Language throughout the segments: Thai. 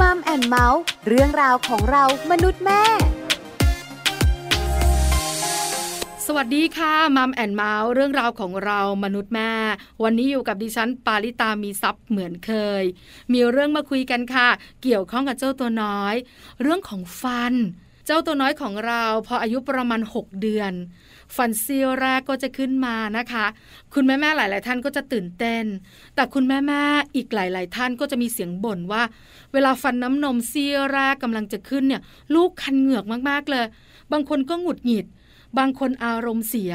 Mom and Mouth เรื่องราวของเรามนุษย์แม่ สวัสดีค่ะ Mom and Mouth เรื่องราวของเรามนุษย์แม่ วันนี้อยู่กับดิฉันปาริตามีทรัพย์เหมือนเคย มีเรื่องมาคุยกันค่ะ เกี่ยวข้องกับเจ้าตัวน้อย เรื่องของฟัน เจ้าตัวน้อยของเราพออายุประมาณ 6 เดือน ฟันซี่แรกก็จะขึ้นมานะคะ คุณแม่แม่หลาย ๆ ท่านก็จะตื่นเต้น แต่คุณแม่แม่อีกหลาย ๆ ท่านก็จะมีเสียงบ่นว่า เวลาฟันน้ำนมซี่แรกกำลังจะขึ้นเนี่ย ลูกคันเหงือกมาก ๆ เลย บางคนก็หงุดหงิด บางคนอารมณ์เสีย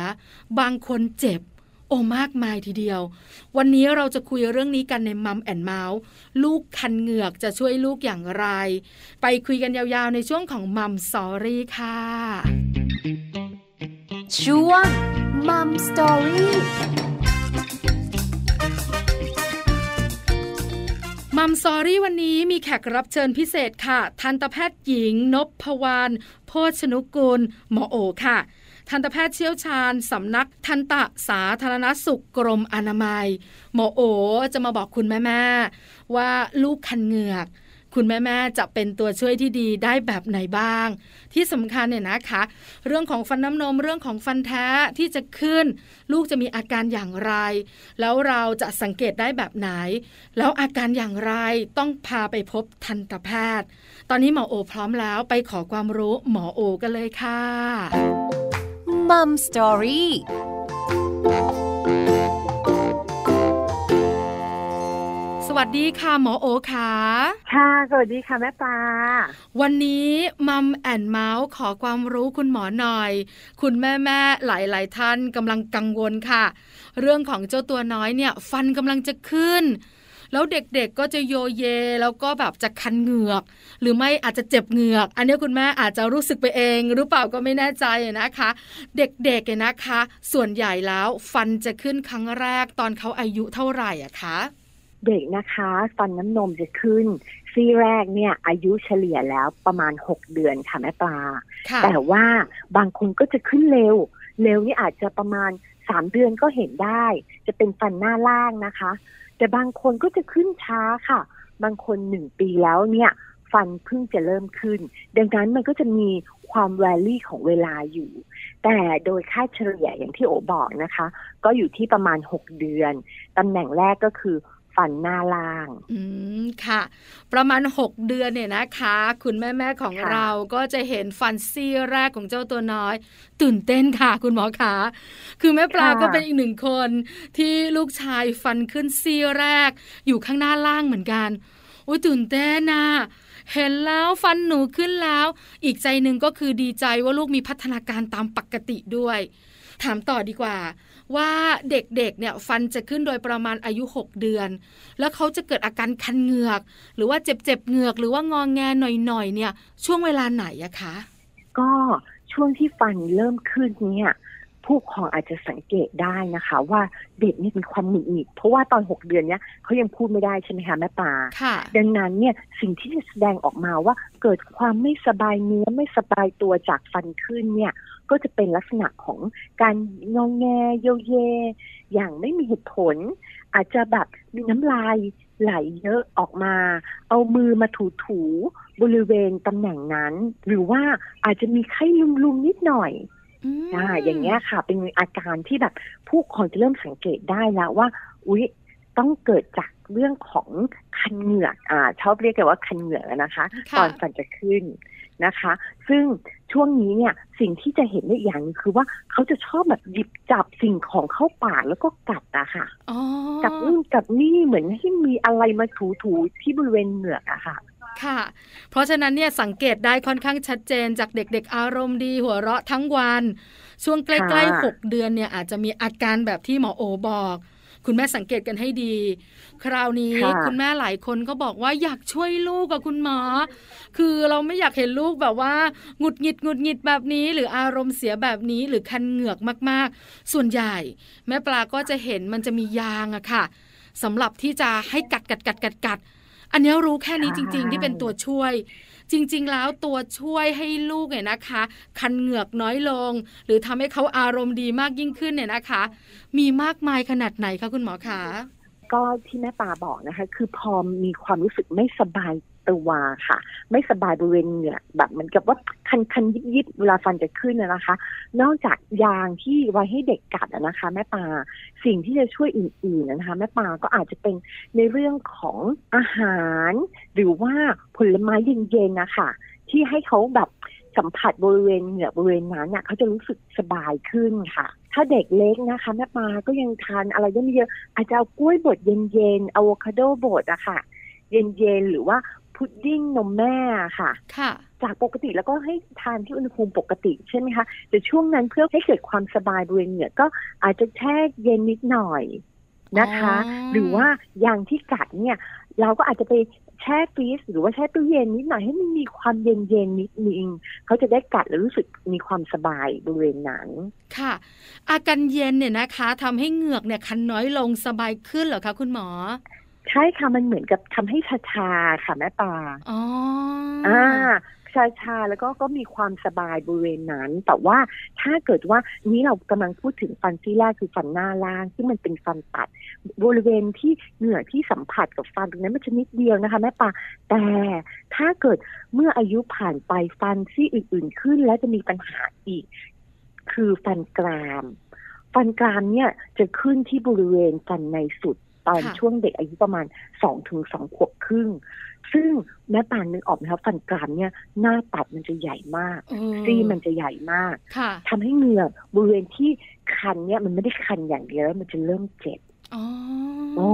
บางคนเจ็บโอ้มากมายทีเดียว วันนี้เราจะคุยเรื่องนี้กันใน Mom and Mouth ลูกคันเหงือกจะช่วยลูกอย่างไร ไปคุยกันยาวๆในช่วงของ Mom Story ค่ะ ช่วงมัมสตอรี่มัมสอรี่วันนี้มีแขกรับเชิญพิเศษค่ะ ทันตแพทย์หญิง นพวาน โพชนุกุล หมอโอค่ะทันตแพทย์เชี่ยวชาญ สำนักทันตสาธารณสุขกรมอนามัย หมอโอจะมาบอกคุณแม่ ๆ ว่าลูกคันเหงือก คุณแม่ๆจะเป็นตัวช่วยที่ดีได้แบบไหนบ้าง ที่สำคัญเนี่ยนะคะ เรื่องของฟันน้ำนมเรื่องของฟันแท้ที่จะขึ้น ลูกจะมีอาการอย่างไร แล้วเราจะสังเกตได้แบบไหน แล้วอาการอย่างไรต้องพาไปพบทันตแพทย์ ตอนนี้หมอโอพร้อมแล้วไปขอความรู้หมอโอกันเลยค่ะมัมสตอรี่ วัสดีค่ะหมอโอค่ะ ค่ะ สวัสดีค่ะแม่ปลา วันนี้มัมแอนเมาส์ขอความรู้คุณหมอหน่อย คุณแม่แม่ๆหลาย ๆ ท่านกำลังกังวลค่ะ เรื่องของเจ้าตัวน้อยเนี่ย ฟันกำลังจะขึ้น แล้วเด็กๆก็จะโยเยแล้วก็แบบจะคันเหงือก หรือไม่อาจจะเจ็บเหงือก อันนี้คุณแม่อาจจะรู้สึกไปเอง หรือเปล่าก็ไม่แน่ใจนะคะ เด็กๆเนี่ยนะคะ ส่วนใหญ่แล้วฟันจะขึ้นครั้งแรกตอนเขาอายุเท่าไหร่อะคะ เด็กนะคะ ฟันน้ำนมจะขึ้น ซี่แรกเนี่ยอายุเฉลี่ยแล้วประมาณ 6 เดือนค่ะแม่ปลาค่ะแต่ว่าบางคนก็จะขึ้นเร็ว เร็วนี่อาจจะประมาณ 3 เดือนก็เห็นได้ จะเป็นฟันหน้าล่างนะคะ แต่บางคนก็จะขึ้นช้าค่ะ บางคนหนึ่งปีแล้วเนี่ยฟันเพิ่งจะเริ่มขึ้น ดังนั้นมันก็จะมีความแวลี่ของเวลาอยู่ แต่โดยค่าเฉลี่ยอย่างที่โอบอกนะคะ ก็อยู่ที่ประมาณ 6 เดือน ตำแหน่งแรกก็คือ ฟันหน้าล่าง อืมค่ะ ประมาณ 6 เดือนเนี่ยนะคะ คุณแม่แม่ๆของค่ะเราก็จะเห็นฟันซี่แรกของเจ้าตัวน้อย ตื่นเต้นค่ะ คุณหมอคะคือแม่ปลาค่ะก็เป็นอีกหนึ่งคนที่ลูกชายฟันขึ้นซี่แรก อยู่ข้างหน้าล่างเหมือนกันโอ้ยตื่นเต้นนะเห็นแล้วฟันหนูขึ้นแล้ว อีกใจหนึ่งก็คือดีใจว่าลูกมีพัฒนาการตามปกติด้วย ถามต่อดีกว่า ว่าเด็กๆเนี่ยฟันจะขึ้นโดยประมาณอายุ 6 เดือน แล้วเขาจะเกิดอาการคันเหงือก หรือว่าเจ็บๆเหงือก หรือว่างองแงหน่อยๆเนี่ย ช่วงเวลาไหนอะคะ ก็ช่วงที่ฟันเริ่มขึ้นเนี่ย ผู้ปกครองอาจจะสังเกตได้นะคะ ว่าเด็กเนี่ยมีความหงุดหงิดเพราะว่าตอนหกเดือนเนี้ยเขายังพูดไม่ได้ใช่ไหมคะแม่ปลาค่ะดังนั้นเนี่ยสิ่งที่จะแสดงออกมาว่าเกิดความไม่สบายเนื้อไม่สบายตัวจากฟันขึ้นเนี่ยก็จะเป็นลักษณะของการงองแงโยเย อย่างไม่มีเหตุผล อาจจะแบบมีน้ำลายไหลเยอะออกมา เอามือมาถูๆบริเวณตำแหน่งนั้น หรือว่าอาจจะมีไข้ลุมๆนิดหน่อย อืมอ่าอย่างเงี้ยค่ะ เป็นอาการที่แบบผู้ปกครองจะเริ่มสังเกตได้แล้วว่า อุ๊ยต้องเกิดจากเรื่องของคันเหงือกอ่าชอบเรียกกันว่าคันเหงือกนะคะค่ะตอนฟันจะขึ้นนะคะ ซึ่งช่วงนี้เนี่ยสิ่งที่จะเห็นได้อีกอย่างหนึงคือว่าเขาจะชอบแบบหยิบจับสิ่งของเข้าปากแล้วก็กัดอะค่ะอ๋อกัดนู่นกัดนี่เหมือนที่มีอะไรมาถูๆที่บริเวณเหงือกอะค่ะ ค่ะ เพราะฉะนั้นเนี่ยสังเกตได้ค่อนข้างชัดเจนจากเด็กๆ อารมณ์ดีหัวเราะทั้งวัน ช่วงใกล้ค่ะๆ6 เดือนเนี่ยอาจจะมีอาการแบบที่หมอโอบอก คุณแม่สังเกตกันให้ดี คราวนี้ค่ะคุณแม่หลายคนก็บอกว่าอยากช่วยลูกกับคุณหมอ คือเราไม่อยากเห็นลูกแบบว่าหงุดหงิดหงุดหงิดแบบนี้ หรืออารมณ์เสียแบบนี้หรือคันเหงือกมากๆ ส่วนใหญ่ แม่ปลาก็จะเห็นมันจะมียางอะค่ะสำหรับที่จะให้กัดกัดกัดกัดกัด อันนี้รู้แค่นี้จริง ๆ ที่เป็นตัวช่วย จริง ๆ แล้วตัวช่วยให้ลูกเนี่ยนะคะ คันเหงือกน้อยลง หรือทำให้เขาอารมณ์ดีมากยิ่งขึ้นเนี่ยนะคะ มีมากมายขนาดไหนคะคุณหมอคะก็ที่แม่ปาบอกนะคะ คือพอมีความรู้สึกไม่สบาย ตัวค่ะ ไม่สบายบริเวณเหงือแบบเหมือนกับว่าคันคันยิบยิบเวลาฟันจะขึ้นนะคะ นอกจากยางที่ไว้ให้เด็กกัดนะคะ แม่ปาสิ่งที่จะช่วยอื่นๆนะคะ แม่ปาก็อาจจะเป็นในเรื่องของอาหาร หรือว่าผลไม้เย็นๆนะคะที่ให้เขาแบบสัมผัสบริเวณเหงือบริเวณนั้นเนี่ยเขาจะรู้สึกสบายขึ้นค่ะ ถ้าเด็กเล็กนะคะแม่ปาก็ยังทานอะไรได้ไม่เยอะอาจจะเอากล้วยบดเย็นๆอะโวคาโดบดอะค่ะ เย็นๆหรือว่า พุดดิ้งนมแม่ค่ะ ค่ะ จากปกติแล้วก็ให้ทานที่อุณหภูมิปกติใช่ไหมคะแต่ช่วงนั้นเพื่อให้เกิดความสบายบริเวณเหงือกก็อาจจะแช่เย็นนิดหน่อยนะคะอ๋อหรือว่ายางที่กัดเนี่ย เราก็อาจจะไปแช่ฟรีซหรือว่าแช่ตู้เย็นนิดหน่อยให้มันมีความเย็นเย็นๆนิดนึงเขาจะได้กัดแล้วรู้สึกมีความสบายบริเวณนั้นค่ะ อาการเย็นเนี่ยนะคะทำให้เหงือกเนี่ยคันน้อยลงสบายขึ้นเหรอคะคุณหมอ ใช่ค่ะมันเหมือนกับทำให้ชาชาๆค่ะแม่ปลาอ๋ออ่าชาชาๆแล้วก็ก็มีความสบายบริเวณนั้น แต่ว่าถ้าเกิดว่านี้เรากำลังพูดถึงฟันซี่แรกคือฟันหน้าล่าง ซึ่งมันเป็นฟันตัด บริเวณที่เหงื่อที่สัมผัสกับฟันตรงนั้นมันจะนิดเดียวนะคะแม่ปลาแต่ถ้าเกิดเมื่ออายุผ่านไปฟันซี่อื่น ๆ ขึ้น แล้วจะมีปัญหาอีก คือฟันกราม ฟันกรามเนี่ยจะขึ้นที่บริเวณฟันในสุด ตอนค่ะช่วงเด็กอายุประมาณสองถึงสองขวบครึ่ง ซึ่งแม่ปานนึกออกไหมคะฟันกรามเนี่ยหน้าตัดมันจะใหญ่มากเออซี่มันจะใหญ่มากค่ะทำให้เหงือกบริเวณที่คันเนี่ยมันไม่ได้คันอย่างเดียวแล้วมันจะเริ่มเจ็บอ๋อโอ้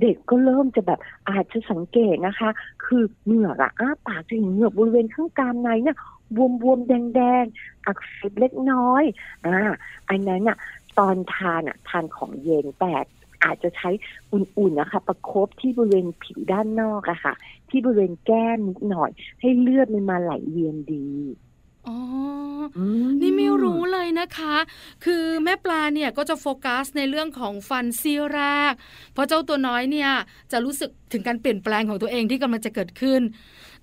เด็กก็เริ่มจะแบบอาจจะสังเกตนะคะ คือเหงือกอะอ้าปากจะเห็นเหงือกบริเวณข้างกรามในเนี่ยบวมๆแดงๆอักเสบเล็กน้อย อ่า อันนั้นอะตอนทานอะทานของเย็นแต่ อาจจะใช้อุ่นๆนะคะ ประคบที่บริเวณผิวด้านนอกอะค่ะ ที่บริเวณแก้มนิดหน่อย ให้เลือดมันมาไหลเวียนดีอ๋ออืนี่ไม่รู้เลยนะคะ คือแม่ปลาเนี่ยก็จะโฟกัสในเรื่องของฟันซี่แรก เพราะเจ้าตัวน้อยเนี่ยจะรู้สึกถึงการเปลี่ยนแปลงของตัวเองที่กำลังจะเกิดขึ้น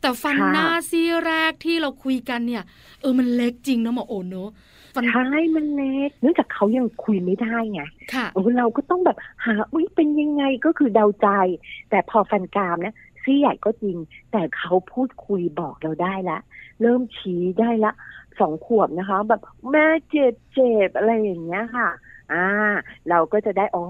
แต่ฟันหน้าซี่แรกที่เราคุยกันเนี่ย เออมันเล็กจริงนะหมอโอนเนอะฟัน ใช่มันเล็กเนื่องจากเขายังคุยไม่ได้ไงค่ะโอ้เราก็ต้องแบบหาอุ้ยเป็นยังไงก็คือเดาใจ แต่พอฟันกรามนะซี่ใหญ่ก็จริง แต่เขาพูดคุยบอกเราได้ละ เริ่มชี้ได้ละสองขวบนะคะ แบบแม่เจ็บเจ็บอะไรอย่างเงี้ยค่ะอ่าเราก็จะได้อ๋อ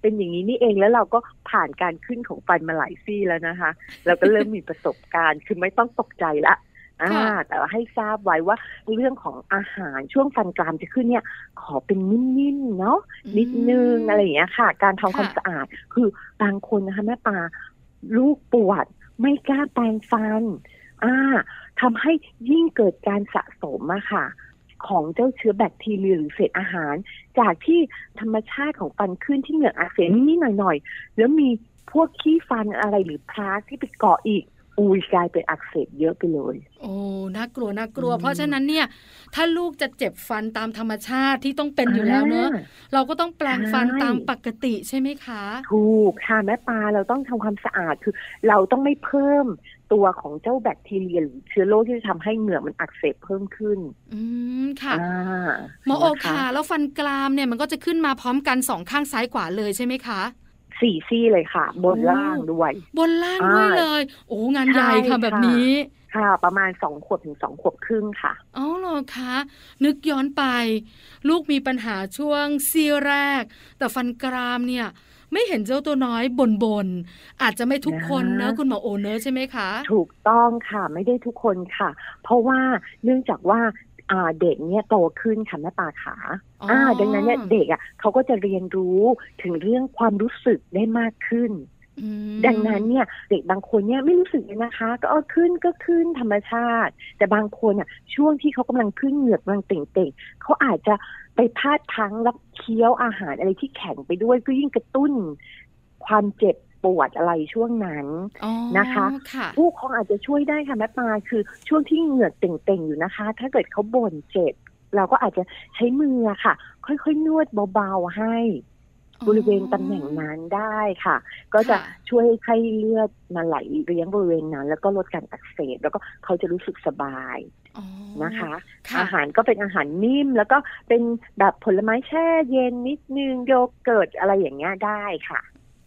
เป็นอย่างนี้นี่เองแล้วเราก็ผ่านการขึ้นของฟันมาหลายซี่แล้วนะคะ เราก็เริ่มมีประสบการณ์คือไม่ต้องตกใจละ อ่าค่ะแต่ว่าให้ทราบไว้ว่าเรื่องของอาหารช่วงฟันกรามจะขึ้นเนี่ย ขอเป็นนิ่มๆเนาะนิดนึงอะไรอย่างเงี้ยค่ะ การทำความค่ะสะอาด คือบางคนนะคะแม่ปลาลูกปวดไม่กล้าแปรงฟัน อ่าทำให้ยิ่งเกิดการสะสมอะค่ะ ของเจ้าเชื้อแบคทีเรียหรือเศษอาหาร จากที่ธรรมชาติของฟันขึ้นที่เหงือกอักเสบนิดๆหน่อยๆแล้วมีพวกขี้ฟันอะไรหรือพลาสที่ไปเกาะอีก อุ้ยกลายเป็นอักเสบเยอะไปเลย โอ้ น่ากลัว น่ากลัวอืมเพราะฉะนั้นเนี่ย ถ้าลูกจะเจ็บฟันตามธรรมชาติที่ต้องเป็นอยู่แล้วเนอะอ่าเราก็ต้องแปลงฟันใช่ตามปกติใช่ไหมคะ ถูกค่ะแม่ปลาเราต้องทำความสะอาดคือ เราต้องไม่เพิ่มตัวของเจ้าแบคทีเรียหรือเชื้อโรคที่จะทำให้เหงือกมันอักเสบเพิ่มขึ้น อืมค่ะอ่าหมอโอนะค่ะ แล้วฟันกรามเนี่ยมันก็จะขึ้นมาพร้อมกันสองข้างซ้ายขวาเลยใช่ไหมคะ สี่ซี่เลยค่ะ บนโอ้ล่างด้วย บนล่างด้วยอ่าเลย โอ้งานใหญ่ใช่ค่ะค่ะแบบนี้ค่ะประมาณสองขวบถึงสองขวบครึ่งค่ะอ๋อเหรอคะนึกย้อนไป ลูกมีปัญหาช่วงซี่แรก แต่ฟันกรามเนี่ย ไม่เห็นเจ้าตัวน้อยบนบนๆอาจจะไม่ทุกคนเนอะนะคุณหมอโอเนอะใช่ไหมคะ ถูกต้องค่ะไม่ได้ทุกคนค่ะ เพราะว่าเนื่องจากว่าอ่า เด็กเนี่ยโตขึ้นค่ะแม่ปลาขาอ๋ออ่ดังนั้นเนี่ยเด็กอะเขาก็จะเรียนรู้ถึงเรื่องความรู้สึกได้มากขึ้นอืมดังนั้นเนี่ยเด็กบางคนเนี่ยไม่รู้สึกเลยนะคะ ก็เอาขึ้นก็ขึ้นธรรมชาติ แต่บางคนอะช่วงที่เขากำลังขึ้นเหงือกกำลังเต่งๆเขาอาจจะไปพลาดพลังรับเคี้ยวอาหารอะไรที่แข็งไปด้วยก็ยิ่งกระตุ้น ความเจ็บ ปวดอะไรช่วงนั้นอ๋อนะคะค่ะผู้ปกครองอาจจะช่วยได้ค่ะแม่ปลาคือช่วงที่เหงือกเต่งๆอยู่นะคะ ถ้าเกิดเขาบ่นเจ็บเราก็อาจจะใช้มือค่ะ ค่อยๆนวดเบาๆให้บริเวณตำแหน่งนั้นได้ค่ะ ก็จะค่ะช่วยให้เลือดมาไหลเลี้ยงบริเวณนั้น แล้วก็ลดการอักเสบแล้วก็เขาจะรู้สึกสบายอ๋อนะคะค่ะอาหารก็เป็นอาหารนิ่ม แล้วก็เป็นแบบผลไม้แช่เย็นนิดนึงโยเกิร์ตอะไรอย่างเงี้ยได้ค่ะ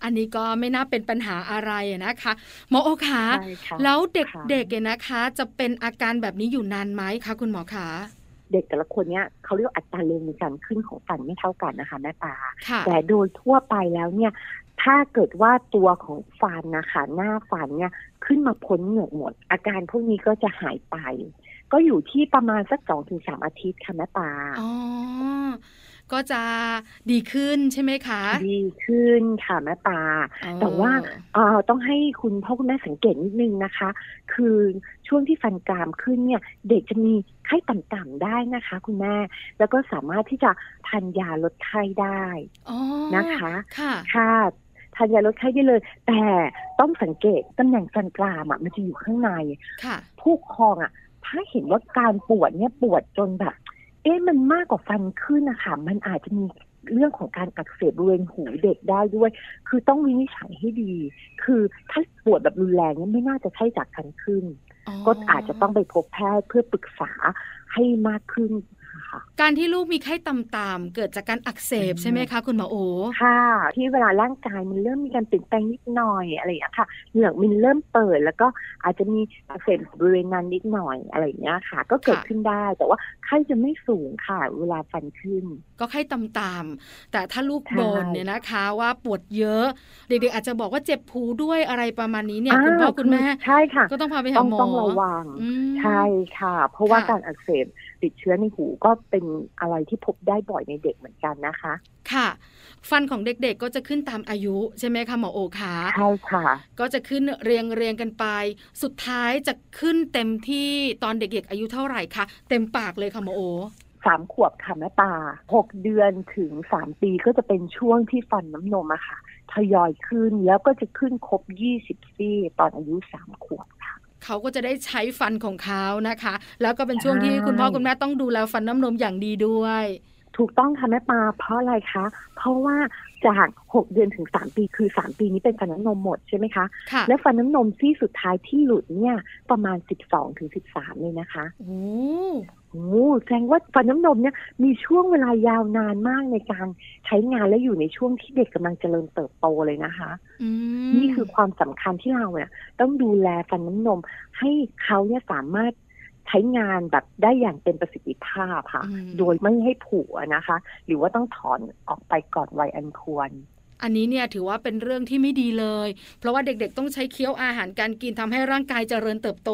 อันนี้ก็ไม่น่าเป็นปัญหาอะไรนะคะหมอโอคะใช่ค่ะแล้วเค่ะด็กๆเนี่ยนะคะ จะเป็นอาการแบบนี้อยู่นานไหมคะคุณหมอคะเด็กแต่ละคนเนี่ยเขาเรียกว่าอัตราเร็วในการขึ้นของฟันไม่เท่ากันนะคะแม่ปลาค่ะแต่โดยทั่วไปแล้วเนี่ย ถ้าเกิดว่าตัวของฟันนะคะหน้าฟันเนี่ยขึ้นมาพ้นเหงือกหมด อาการพวกนี้ก็จะหายไป ก็อยู่ที่ประมาณสักสองถึงสามอาทิตย์ค่ะแม่ปลาอ๋อ ก็จะดีขึ้นใช่ไหมคะ ดีขึ้นค่ะแม่ปลาอ๋อแต่ว่าเอ่อต้องให้คุณพ่อคุณแม่สังเกตนิดนึงนะคะ คือช่วงที่ฟันกรามขึ้นเนี่ย เด็กจะมีไข้ต่ำๆได้นะคะ คุณแม่ แล้วก็สามารถที่จะทานยาลดไข้ได้อ๋อนะคะ ค่ะค่ะทานยาลดไข้ได้เลย แต่ต้องสังเกตตำแหน่งฟันกรามอะมันจะอยู่ข้างใน ค่ะ ผู้ปกครองอะถ้าเห็นว่าการปวดเนี่ยปวดจนแบบ เอ๊ะมันมากกว่าฟันขึ้นนะคะมันอาจจะมีเรื่องของการอักเสบบริเวณหูเด็กได้ด้วย คือต้องวินิจฉัยให้ดี คือถ้าปวดแบบรุนแรงเนี่ยไม่น่าจะใช่จากฟันขึ้น ก็อาจจะต้องไปพบแพทย์เพื่อปรึกษาให้มากขึ้นค่ะ การที่ลูกมีไข้ต่ำๆเกิดจากการอักเสบอืมใช่ไหมคะคุณหมอโอค่ะ ที่เวลาร่างกายมันเริ่มมีการเปลี่ยนแปลงนิดหน่อยอะไรอย่างเงี้ยค่ะ เหงือกมันเริ่มเปิด แล้วก็อาจจะมีอักเสบบริเวณนั้นนิดหน่อยอะไรอย่างเงี้ยค่ะ ก็เกิดค่ะขึ้นได้แต่ว่าไข้จะไม่สูงค่ะ เวลาฟันขึ้น ก็ไข้ต่ำๆแต่ถ้าลูกใช่บ่นเนี่ยนะคะว่าปวดเยอะ เด็กๆอาจจะบอกว่าเจ็บหูด้วยอะไรประมาณนี้เนี่ยคุณพ่อคุณแม่ใช่ค่ะ ก็ต้องพาไปต้หาองหมอต้องระวังอืมใช่ค่ะ เพราะว่าค่ะการอักเสบ ติดเชื้อในหูก็เป็นอะไรที่พบได้บ่อยในเด็กเหมือนกันนะคะ ค่ะ ฟันของเด็กๆก็จะขึ้นตามอายุใช่ไหมคะหมอโอคะใช่ค่ะ ก็จะขึ้นเรียงเรียงกันไป สุดท้ายจะขึ้นเต็มที่ตอนเด็กๆอายุเท่าไหร่คะเต็มปากเลยค่ะหมอโอสามขวบค่ะแม่ตาหกเดือนถึงสามปีก็จะเป็นช่วงที่ฟันน้ำนมอะค่ะทยอยขึ้นแล้วก็จะขึ้นครบยี่สิบซี่ตอนอายุสามขวบค่ะ เขาก็จะได้ใช้ฟันของเขานะคะ แล้วก็เป็นช่วงที่ใช่คุณพ่อคุณแม่ต้องดูแลฟันน้ำนมอย่างดีด้วย ถูกต้องค่ะแม่ปลาเพราะอะไรคะ เพราะว่า จากหกเดือนถึงสามปีคือสามปีนี้เป็นฟันน้ำนมหมดใช่ไหมคะค่ะและฟันน้ำนมซี่สุดท้ายที่หลุดเนี่ยประมาณสิบสองถึงสิบสามเลยนะคะโอ้โอ้แสดงว่าฟันน้ำนมเนี่ยมีช่วงเวลายาวนานมากในการใช้งานและอยู่ในช่วงที่เด็กกำลังเจริญเติบโตเลยนะคะอืมนี่คือความสำคัญที่เราเนี่ยต้องดูแลฟันน้ำนมให้เขาเนี่ยสามารถ ใช้งานแบบได้อย่างเป็นประสิทธิภาพค่ะอืมโดยไม่ให้ผุนะคะ หรือว่าต้องถอนออกไปก่อนวัยอันควรอันนี้เนี่ยถือว่าเป็นเรื่องที่ไม่ดีเลย เพราะว่าเด็กๆ ต้องใช้เคี้ยวอาหารการกินทำให้ร่างกายเจริญเติบโต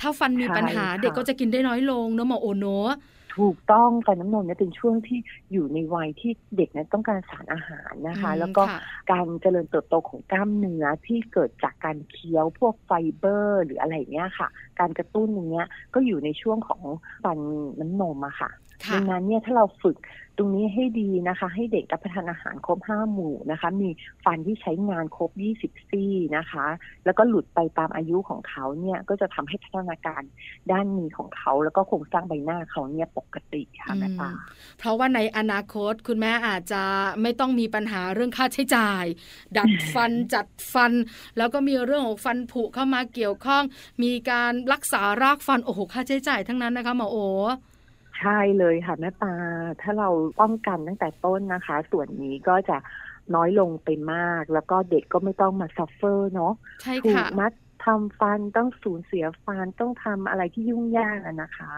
ถ้าฟันมีปัญหาใช่ค่ะเด็กก็จะกินได้น้อยลงเนอะหมอโอเนอะ ถูกต้องฟันน้ำนมเนี่ยเป็นช่วงที่อยู่ในวัยที่เด็กนั้นต้องการสารอาหารนะคะอืมแล้วก็ค่ะการเจริญเติบโตของกล้ามเนื้อที่เกิดจากการเคี้ยวพวกไฟเบอร์ หรืออะไรอย่างเงี้ยค่ะ การกระตุ้นอย่างเงี้ยก็อยู่ในช่วงของฟันน้ำนมอะค่ะค่ะดังนั้นเนี่ยถ้าเราฝึก ตรงนี้ให้ดีนะคะ ให้เด็กรับประทานอาหารครบห้าหมู่นะคะ มีฟันที่ใช้งานครบ20ซี่นะคะ แล้วก็หลุดไปตามอายุของเขาเนี่ยก็จะทำให้พัฒนาการด้านนี้ของเขา แล้วก็โครงสร้างใบหน้าเขาเนี่ยปกติค่ะแม่ปลาเพราะว่าในอนาคตคุณแม่อาจจะไม่ต้องมีปัญหาเรื่องค่าใช้จ่าย ดัดฟันจัดฟัน แล้วก็มีเรื่องของฟันผุเข้ามาเกี่ยวข้อง มีการรักษารากฟันโอ้โหค่าใช้จ่ายทั้งนั้นนะคะหมอโอ ใช่เลยค่ะแม่ปลาถ้าเราป้องกันตั้งแต่ต้นนะคะ ส่วนนี้ก็จะน้อยลงไปมาก แล้วก็เด็กก็ไม่ต้องมา suffer เนาะใช่ถูกค่ะมาทำฟันต้องสูญเสียฟันต้องทำอะไรที่ยุ่งยากอะนะคะ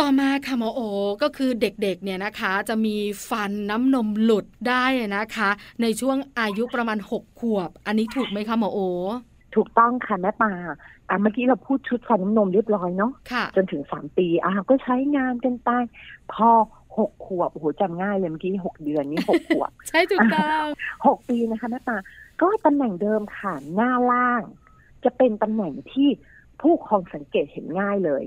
ต่อมาค่ะหมอโอก็คือเด็กๆเนี่ยนะคะจะมีฟันน้ำนมหลุดได้นะคะ ในช่วงอายุประมาณ 6 ขวบ อันนี้ถูกไหมคะหมอโอ ถูกต้องค่ะแม่ปลา อะเมื่อกี้เราพูดชุดฟันน้ำนมเรียบร้อยเนาะค่ะจนถึงสามปีอะก็ใช้งานกันไปพอหกขวบโอ้โหจำง่ายเลยเมื่อกี้หกเดือนนี่หกขวบ ใช่ถูกต้องหกปีนะคะแม่ปลาก็ตำแหน่งเดิมค่ะหน้าล่าง จะเป็นตำแหน่งที่ผู้ครองสังเกตเห็นง่ายเลย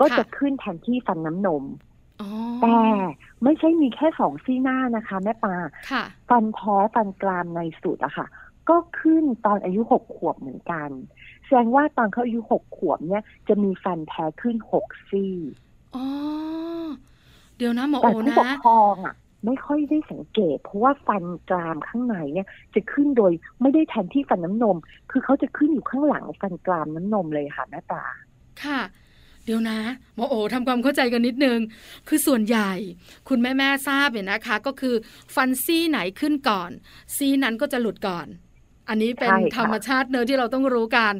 ก็จะขึ้นแทนที่ฟันน้ำนมอ๋อแต่ไม่ใช่มีแค่สองซี่หน้านะคะ แม่ปลาค่ะฟันแท้ฟันกรามในสุดอะค่ะ ก็ขึ้นตอนอายุหกขวบเหมือนกัน แสดงว่าตอนเขาอายุหกขวบเนี่ย จะมีฟันแท้ขึ้นหกซี่อ๋อเดี๋ยวนะหมอแต่โอผู้นะปกครองอะไม่ค่อยได้สังเกต เพราะว่าฟันกรามข้างในเนี่ย จะขึ้นโดยไม่ได้แทนที่ฟันน้ำนม คือเขาจะขึ้นอยู่ข้างหลังฟันกรามน้ำนมเลยค่ะแม่ตา ค่ะ เดี๋ยวนะหมอโอทำความเข้าใจกันนิดนึง คือส่วนใหญ่ คุณแม่แม่ทราบเนี่ยนะคะ ก็คือฟันซี่ไหนขึ้นก่อน ซี่นั้นก็จะหลุดก่อน อันนี้เป็นใช่ค่ะธรรมชาติเนอะที่เราต้องรู้กัน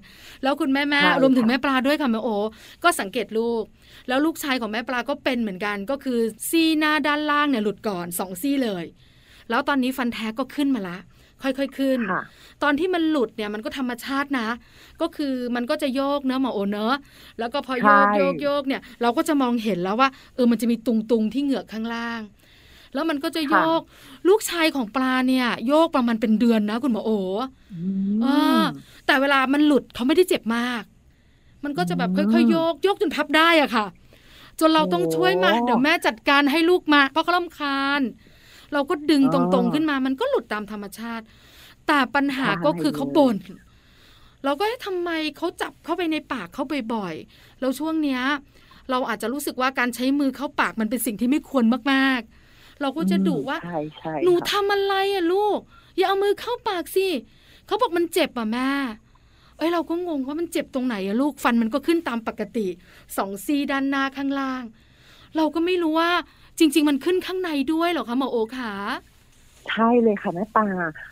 แล้วคุณแม่แม่ใช่รวมถึงค่ะแม่ปลาด้วยค่ะแม่โอ ก็สังเกตลูก แล้วลูกชายของแม่ปลาก็เป็นเหมือนกัน ก็คือซี่หน้าด้านล่างเนี่ยหลุดก่อนสองซี่เลย แล้วตอนนี้ฟันแท้ก็ขึ้นมาละค่อยๆ ขึ้นค่ะตอนที่มันหลุดเนี่ยมันก็ธรรมชาตินะ ก็คือมันก็จะโยกเนอะหมอโอเนอะแล้วก็พอโยกใช่โยกโยกเนี่ย เราก็จะมองเห็นแล้วว่าเออมันจะมีตุงตุงๆที่เหงือกข้างล่าง แล้วมันก็จะโยกลูกชายของปลาเนี่ย โยกประมาณเป็นเดือนนะคุณหมอโออืเอมอแต่เวลามันหลุดเขาไม่ได้เจ็บมาก มันก็จะแบบอืมค่อยๆโยกโยกจนพับได้อะค่ะ จนเราต้องช่วยมาโอ้เดี๋ยวแม่จัดการให้ลูกมา เพราะเขาลำคาญ เราก็ดึงอ๋ตอรงๆขึ้นมา มันก็หลุดตามธรรมชาติ แต่ปัญหาใช่ก็คือเขาเลยบ่นเราก็เอ๊ะทำไมเขาจับเข้าไปในปากเขาบ่อยๆแล้วช่วงเนี้ย เราอาจจะรู้สึกว่าการใช้มือเข้าปากมันเป็นสิ่งที่ไม่ควรมากๆ เราก็จะดุว่าใช่ใช่หนูค่ะทำอะไรอะลูก อย่าเอามือเข้าปากสิเขาบอกมันเจ็บอะแม่เอ้ยเราก็งงว่ามันเจ็บตรงไหนอะลูกฟันมันก็ขึ้นตามปกติสองซี่ด้านหน้าข้างล่าง เราก็ไม่รู้ว่าจริง ๆ มันขึ้นข้างในด้วยเหรอคะหมอโอขาใช่เลยค่ะแม่ปลา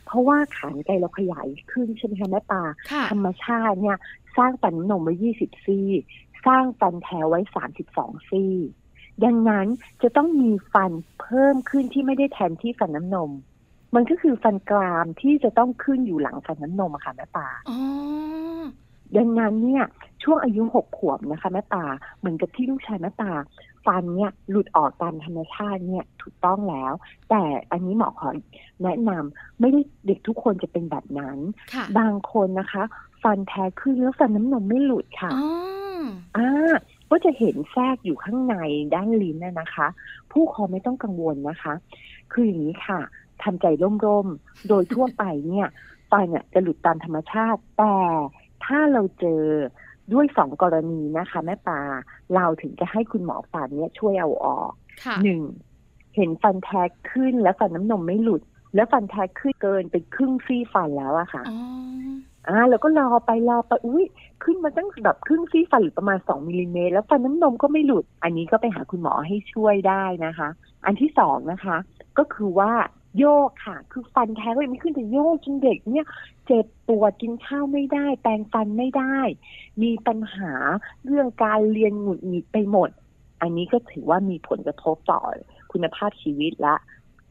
เพราะว่าขานไกเราขยายขึ้นใช่ไหมคะแม่ปลาค่ะธรรมชาติเนี่ย สร้างฟันน้ำนมไว้20ซี่ สร้างฟันแท้ไว้32ซี่ ดังนั้นจะต้องมีฟันเพิ่มขึ้นที่ไม่ได้แทนที่ฟันน้ำนม มันก็คือฟันกรามที่จะต้องขึ้นอยู่หลังฟันน้ำนมอะค่ะแม่ปลาอ๋อดังนั้นเนี่ย ช่วงอายุหกขวบนะคะแม่ตาเหมือนกับที่ลูกชายแม่ตาฟันเนี่ยหลุดออกตามธรรมชาติเนี่ยถูกต้องแล้ว แต่อันนี้หมอขอแนะนำไม่ได้เด็กทุกคนจะเป็นแบบนั้นค่ะบางคนนะคะ ฟันแท้ขึ้นแล้วฟันน้ำนมไม่หลุดค่ะอ๋ออ่า ก็จะเห็นแทรกอยู่ข้างในด้านลิ้นน่ะนะคะ ผู้ครองไม่ต้องกังวลนะคะ คืออย่างนี้ค่ะทำใจร่มๆ โดยทั่วไปเนี่ยฟันเนี่ยจะหลุดตามธรรมชาติ แต่ถ้าเราเจอด้วยสองกรณีนะคะ แม่ปลาเราถึงจะให้คุณหมอฟันเนี่ยช่วยเอาออกค่ะหนึ่งเห็นฟันแท้ขึ้นแล้วฟันน้ำนมไม่หลุด แล้วฟันแท้ขึ้นเกินไปครึ่งซี่ฟันแล้วอะค่ะ อ่าแล้วก็รอไปรอไปอุ้ยขึ้นมาตั้งแบบครึ่งซี่ฟันหรือประมาณสองมิลลิเมตรแล้วฟันน้ำนมก็ไม่หลุด อันนี้ก็ไปหาคุณหมอให้ช่วยได้นะคะ อันที่สองนะคะ ก็คือว่าโยกค่ะ คือฟันแท้ก็ยังไม่ขึ้นแต่โยกจนเด็กเนี่ย เจ็บปวดกินข้าวไม่ได้ แปรงฟันไม่ได้ มีปัญหาเรื่องการเรียนหงุดหงิดไปหมด อันนี้ก็ถือว่ามีผลกระทบต่อคุณภาพชีวิตละ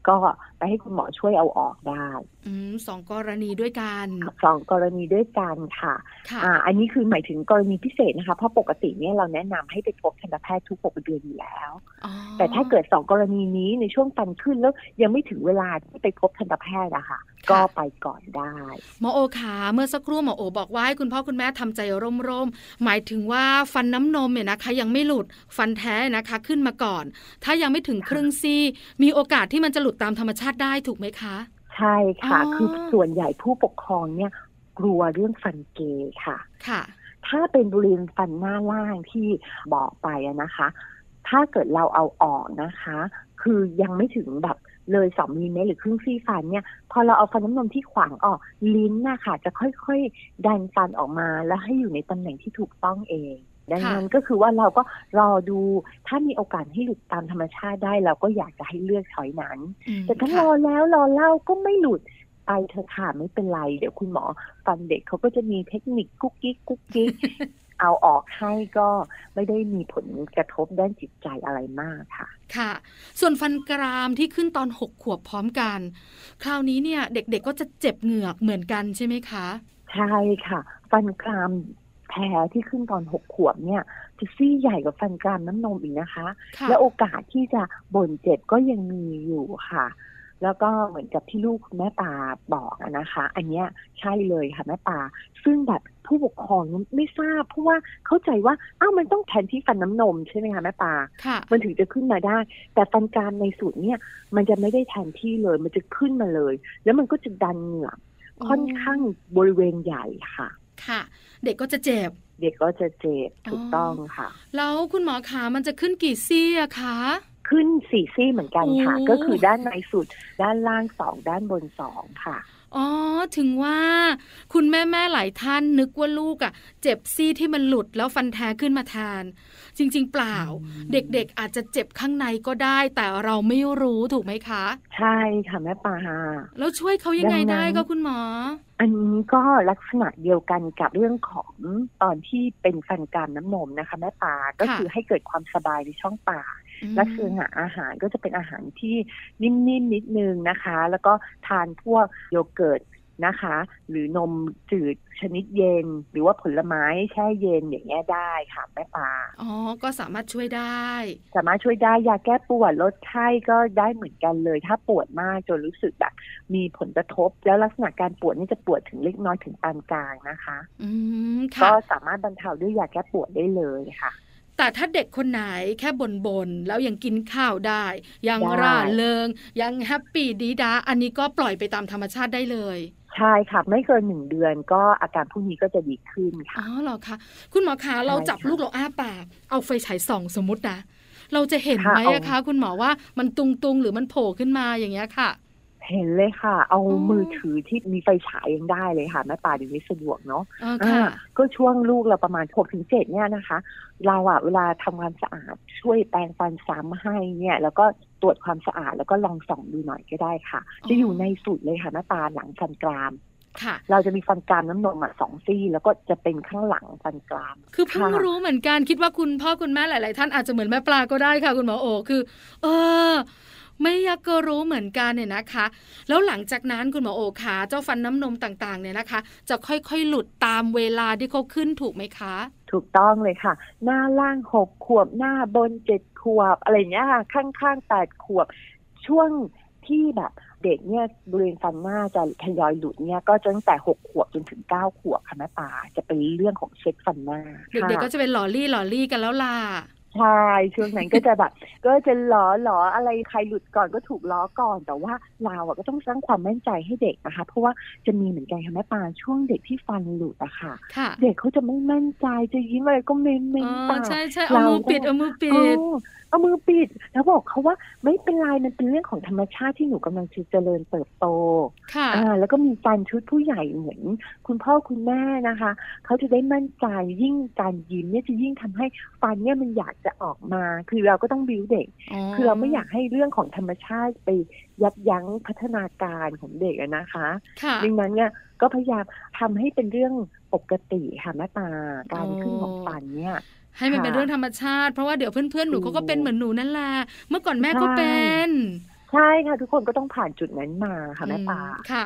ก็ไปให้คุณหมอช่วยเอาออกได้อืมสองกรณีด้วยกันสองกรณีด้วยกันค่ะค่ะอ่าอันนี้คือหมายถึงกรณีพิเศษนะคะ เพราะปกติเนี่ยเราแนะนำให้ไปพบทันตแพทย์ทุกหกเดือนอยู่แล้วอ๋อแต่ถ้าเกิดสองกรณีนี้ในช่วงฟันขึ้นแล้วยังไม่ถึงเวลาที่ไปพบทันตแพทย์อะค่ะ ก็ไปก่อนได้ หมอโอขาเมื่อสักครู่หมอโอบอกว่าให้คุณพ่อคุณแม่ทำใจร่มๆ หมายถึงว่าฟันน้ำนมเนี่ยนะคะ ยังไม่หลุดฟันแท้นะคะขึ้นมาก่อน ถ้ายังไม่ถึงครึ่งซี่มีโอกาสที่มันจะหลุดตามธรรมชาติได้ถูกไหมคะ ใช่ค่ะอ๋อคือส่วนใหญ่ผู้ปกครองเนี่ย กลัวเรื่องฟันเกยค่ะ ค่ะ ถ้าเป็นบริเวณฟันหน้าล่างที่บอกไปอะนะคะ ถ้าเกิดเราเอาออกนะคะ คือยังไม่ถึงแบบเลยสองมิลลิเมตรหรือครึ่งซี่ฟันเนี่ย พอเราเอาฟันน้ำนมที่ขวางออกลิ้นนะคะจะค่อยๆ ดันฟันออกมาแล้วให้อยู่ในตำแหน่งที่ถูกต้องเอง ดังนั้นก็คือว่าเราก็รอดูถ้ามีโอกาสให้หลุดตามธรรมชาติได้เราก็อยากจะให้เลือก choice นั้นอืมแต่ถ้าค่ะรอแล้วรอเล่าก็ไม่หลุดไปเธอะค่ะไม่เป็นไร เดี๋ยวคุณหมอฟันเด็กเขาก็จะมีเทคนิคกุ๊กกิ๊กกุ๊กกิ๊กเอาออกให้ก็ไม่ได้มีผลกระทบด้านจิตใจอะไรมากค่ะ ค่ะ ส่วนฟันกรามที่ขึ้นตอนหกขวบพร้อมกัน คราวนี้เนี่ย เด็กๆก็จะเจ็บเหงือกเหมือนกันใช่ไหมคะ ใช่ค่ะ ฟันกราม แพ้ที่ขึ้นตอนหกขวบเนี่ยจะซี่ใหญ่กว่าฟันกรามน้ำนมอีกนะคะค่ะและโอกาสที่จะบ่นเจ็บก็ยังมีอยู่ค่ะ แล้วก็เหมือนกับที่ลูกคุณแม่ปาบอกอะนะคะ อันเนี้ยใช่เลยค่ะแม่ปาซึ่งแบบผู้ปกครองไม่ทราบ เพราะว่าเข้าใจว่าอ้าวมันต้องแทนที่ฟันน้ำนมใช่ไหมคะแม่ปาค่ะมันถึงจะขึ้นมาได้ แต่ฟันกรามในสูตรเนี่ยมันจะไม่ได้แทนที่เลย มันจะขึ้นมาเลย แล้วมันก็จะดันเหงือกอ๋อค่อนข้างบริเวณใหญ่ค่ะ ค่ะ เด็กก็จะเจ็บ เด็กก็จะเจ็บถูกอ๋อต้องค่ะ แล้วคุณหมอขามันจะขึ้นกี่ซี่อะคะขึ้นสี่ซี่เหมือนกันค่ะโอ้ก็คือด้านในสุดด้านล่างสองด้านบนสองค่ะ อ๋อถึงว่าคุณแม่แม่หลายท่านนึกว่าลูกอะ่ะ เจ็บซี่ที่มันหลุดแล้วฟันแท้ขึ้นมาแทน จริง ๆ เปล่า เด็กๆ อาจจะเจ็บข้างในก็ได้ แต่เราไม่รู้ถูกไหมคะ ใช่ค่ะแม่ปลาแล้วช่วยเขายังไงได้ก็คุณหมอ อันนี้ก็ลักษณะเดียวกันกับเรื่องของตอนที่เป็นฟันกรามน้ำนมนะคะ แม่ปลาก็คือให้เกิดความสบายในช่องปาก ลักษณะอาหารก็จะเป็นอาหารที่นิ่มๆนิดนึงนะคะ แล้วก็ทานพวกโยเกิร์ตนะคะ หรือนมจืดชนิดเย็น หรือว่าผลไม้แช่เย็นอย่างเงี้ยได้ค่ะแม่ปลาอ๋อ ก็สามารถช่วยได้ สามารถช่วยได้ยาแก้ปวดลดไข้ก็ได้เหมือนกันเลย ถ้าปวดมากจนรู้สึกแบบมีผลกระทบ แล้วลักษณะการปวดนี่จะปวดถึงเล็กน้อยถึงปานกลางนะคะ อืมก็สามารถบรรเทาด้วยยาแก้ปวดได้เลยค่ะ แต่ถ้าเด็กคนไหนแค่บ่นบนแล้วยังกินข้าวได้ ยังร่าเริง ยังแฮปปี้ดีดาอันนี้ก็ปล่อยไปตามธรรมชาติได้เลยใช่ค่ะ ไม่เกินหนึ่งเดือนก็อาการพวกนี้ก็จะดีขึ้นค่ะอ๋อเหรอคะคุณหมอคะเราจับลูกเราอ้าปาก เอาไฟฉายส่องสมมตินะเราจะเห็นไหมคะ คุณหมอว่ามันตุงตุงหรือมันโผล่ขึ้นมาอย่างเงี้ยค่ะ เห็นเลยค่ะ เอามือถือที่มีไฟฉายยังได้เลยค่ะแม่ป่าดีนี้สะดวกเนาะก็ช่วงลูกเราประมาณหกถึงเจ็ดเนี่ยนะคะ เราอะเวลาทำความสะอาดช่วยแปรงฟันซ้ำให้เนี่ย แล้วก็ตรวจความสะอาดแล้วก็ลองส่องดูหน่อยก็ได้ค่ะ จะอยู่ในสุดเลยค่ะแม่ตาหลังฟันกรามเราจะมีฟันกรามน้ำนมอะสองซี่ แล้วก็จะเป็นข้างหลังฟันกราม คือเพิ่งรู้เหมือนกันคิดว่าคุณพ่อคุณแม่หลาย ๆ ท่านอาจจะเหมือนแม่ปลาก็ได้ค่ะ คุณหมอโอคือ เออ ไม่อยากก็รู้เหมือนกันเนี่ยนะคะ แล้วหลังจากนั้นคุณหมอโอขาเจ้าฟันน้ำนมต่างๆเนี่ยนะคะ จะค่อยๆหลุดตามเวลาที่เขาขึ้นถูกไหมคะ ถูกต้องเลยค่ะ หน้าล่างหกขวบหน้าบนเจ็ดขวบ อะไรเงี้ยค่ะ ข้างๆแปดขวบ ช่วงที่แบบเด็กเนี่ยบริเวณฟันหน้าจะทยอยหลุดเนี่ยก็ตั้งแต่หกขวบจนถึงเก้าขวบค่ะแม่ป่าจะเป็นเรื่องของเช็คฟันหน้าเด็กๆก็จะเป็นหล่อรี่หล่อรี่กันแล้วล่ะ ใช่ช่วงนั้นก็จะแบบ ก็จะล้อล้ออะไรใครหลุดก่อนก็ถูกล้อก่อน แต่ว่าเราอะก็ต้องสร้างความมั่นใจให้เด็กนะคะ เพราะว่าจะมีเหมือนกันค่ะแม่ปาช่วงเด็กที่ฟันหลุดอะค่ะ เด็กเขาจะไม่มั่นใจจะยิ้มอะไรก็เม้นเม้นปากใช่ใช่เอามือปิดเอามือปิดเอามือปิดแล้วบอกเขาว่าไม่เป็นไรมันเป็นเรื่องของธรรมชาติที่หนูกำลังจะเจริญเติบโตค่ะอ่าแล้วก็มีฟันชุดผู้ใหญ่เหมือน คุณพ่อคุณแม่นะคะ เขาจะได้มั่นใจยิ่งการยิ้มเนี่ยจะยิ่งทำให้ฟันเนี่ยมันอยากจะออกมา คือเราก็ต้องบิวเด็ก คือเราไม่อยากให้เรื่องของธรรมชาติไปยับยั้งพัฒนาการของเด็กนะคะดังนั้นเนี่ยก็พยายามทำให้เป็นเรื่องปกติค่ะแม่ตาการขึ้นของฟันเนี่ยให้มันเป็นเรื่องธรรมชาติ เพราะว่าเดี๋ยวเพื่อนๆหนูเขาก็เป็นเหมือนหนูนั่นแหละเมื่อก่อนแม่ก็เป็นใช่ค่ะ ทุกคนก็ต้องผ่านจุดนั้นมาค่ะแม่ปาค่ะ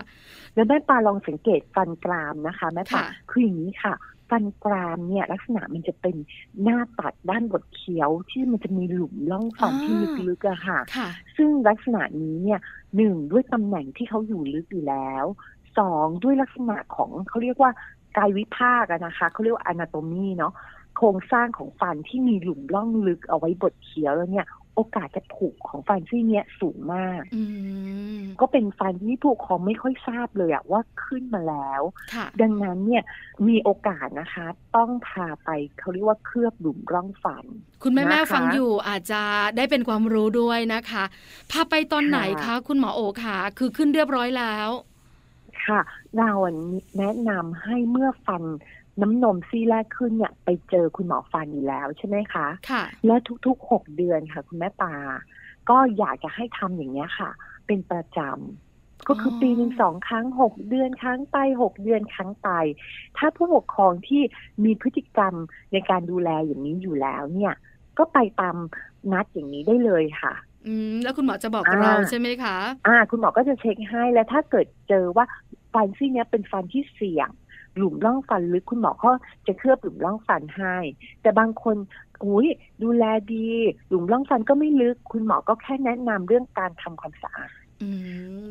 แล้วแม่ปาลองสังเกตฟันกรามนะคะ แม่ปาคืออย่างนี้ค่ะ ฟันกรามเนี่ยลักษณะมันจะเป็นหน้าตัดด้านบดเคี้ยวที่มันจะมีหลุมร่องฟันที่ลึกๆอะค่ะ ซึ่งลักษณะนี้เนี่ยหนึ่งด้วยตำแหน่งที่เขาอยู่ลึกอยู่แล้วสองด้วยลักษณะของเขาเรียกว่ากายวิภาคนะคะเขาเรียกว่าอนาโตมีเนาะโครงสร้างของฟันที่มีหลุมร่องลึกเอาไว้บดเคี้ยวแล้วเนี่ย โอกาสจะผุของฟันซี่เนี้ยสูงมากก็เป็นฟันที่ผู้คองไม่ค่อยทราบเลยอะว่าขึ้นมาแล้ว ดังนั้นเนี่ยมีโอกาสนะคะ ต้องพาไปเขาเรียกว่าเคลือบหลุมร่องฟัน คุณแม่แม่ฟังอยู่อาจจะได้เป็นความรู้ด้วยนะคะ พาไปตอนไหนคะ คุณหมอโอคะคือขึ้นเรียบร้อยแล้ว ค่ะเราแนะนำให้เมื่อฟัน น้ำนมซี่แรกขึ้นเนี่ยไปเจอคุณหมอฟันอยู่แล้วใช่ไหมคะ ค่ะ และทุกๆหกเดือนค่ะ คุณแม่ปา ก็อยากจะให้ทำอย่างนี้ค่ะ เป็นประจำก็คือปีหนึ่งสองครั้งหกเดือนครั้งไปหกเดือนครั้งไป ถ้าผู้ปกครองที่มีพฤติกรรมในการดูแลอย่างนี้อยู่แล้วเนี่ย ก็ไปตามนัดอย่างนี้ได้เลยค่ะอืมแล้วคุณหมอจะบอกเราใช่ไหมคะ อ่า คุณหมอก็จะเช็คให้ แล้วถ้าเกิดเจอว่าฟันซี่เนี้ยเป็นฟันที่เสี่ยง หลุมร่องฟันลึกคุณหมอก็จะเคลือบหลุมร่องฟันให้ แต่บางคนอุ้ยดูแลดี หลุมร่องฟันก็ไม่ลึก คุณหมอก็แค่แนะนำเรื่องการทำความสะอาด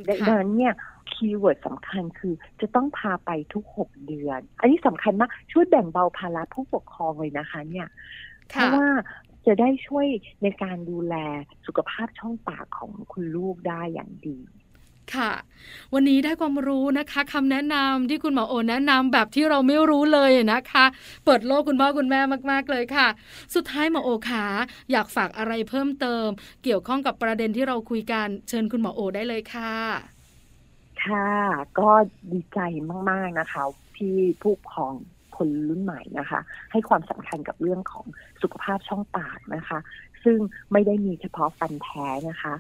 ดังนั้นเนี่ย keyword สำคัญคือจะต้องพาไปทุกหกเดือน อันนี้สำคัญมากช่วยแบ่งเบาภาระผู้ปกครองเลยนะคะ เนี่ยเพราะว่าจะได้ช่วยในการดูแลสุขภาพช่องปากของคุณลูกได้อย่างดี ค่ะ วันนี้ได้ความรู้นะคะคำแนะนำที่คุณหมอโอแนะนำแบบที่เราไม่รู้เลยนะคะ เปิดโลกคุณพ่อคุณแม่มาก ๆ เลยค่ะ สุดท้ายหมอโอขาอยากฝากอะไรเพิ่มเติม เกี่ยวข้องกับประเด็นที่เราคุยกัน เชิญคุณหมอโอได้เลยค่ะ ค่ะ ก็ดีใจมาก ๆ นะคะ ที่ผู้ปกครองคนรุ่นใหม่นะคะ ให้ความสำคัญกับเรื่องของสุขภาพช่องปากนะคะ ซึ่งไม่ได้มีเฉพาะฟันแท้นะคะ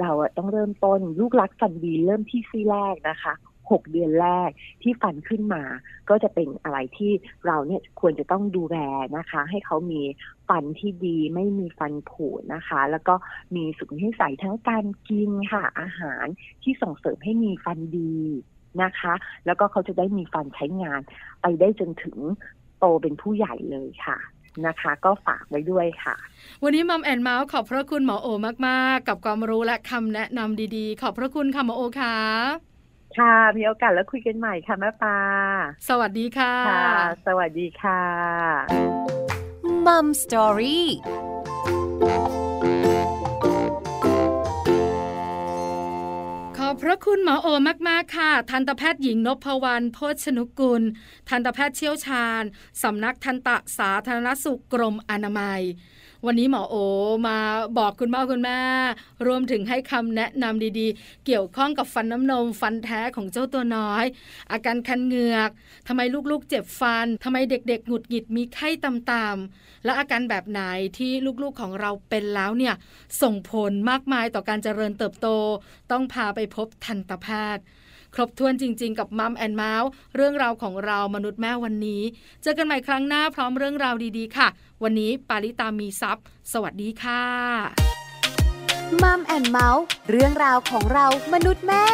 เราต้องเริ่มต้นลูกรักฟันดีเริ่มที่ซี่แรกนะคะหกเดือนแรกที่ฟันขึ้นมา ก็จะเป็นอะไรที่เราเนี่ยควรจะต้องดูแลนะคะ ให้เขามีฟันที่ดีไม่มีฟันผุนะคะ แล้วก็มีสุขนิสัยทั้งการกินค่ะ อาหารที่ส่งเสริมให้มีฟันดีนะคะ แล้วก็เขาจะได้มีฟันใช้งาน ไปได้จนถึงโตเป็นผู้ใหญ่เลยค่ะ นะคะ ก็ฝากไว้ด้วยค่ะ วันนี้มัมแอนเมาส์ขอบพระคุณหมอโอมากๆ กับความรู้และคำแนะนำดีๆ ขอบพระคุณค่ะหมอโอค่ะค่ะ มีโอกาสแล้วคุยกันใหม่ค่ะแม่ปลาสวัสดีค่ะค่ะ สวัสดีค่ะมัมสตอรี่ พระคุณหมอโอมากๆค่ะ ทันตแพทย์หญิงนพวรรณโพชนุกุล ทันตแพทย์เชี่ยวชาญ สำนักทันตสาธารณสุขกรมอนามัย วันนี้หมอโอมาบอกคุณพ่อคุณแม่รวมถึงให้คำแนะนำดีๆ เกี่ยวข้องกับฟันน้ำนม ฟันแท้ของเจ้าตัวน้อย อาการคันเหงือกทำไมลูกๆ เจ็บฟันทำไมเด็กๆหงุดหงิดมีไข้ต่ำๆและอาการแบบไหนที่ลูกๆของเราเป็นแล้วเนี่ยส่งผลมากมายต่อการเจริญเติบโต ต้องพาไปพบทันตแพทย์ ครบถ้วนจริง ๆ กับมัมแอนเมาส์เรื่องราวของเรามนุษย์แม่วันนี้ เจอกันใหม่ครั้งหน้าพร้อมเรื่องราวดีๆ ค่ะ วันนี้ปาริตามีซัพ์สวัสดีค่ะมัมแอนเมาส์เรื่องราวของเรามนุษย์แม่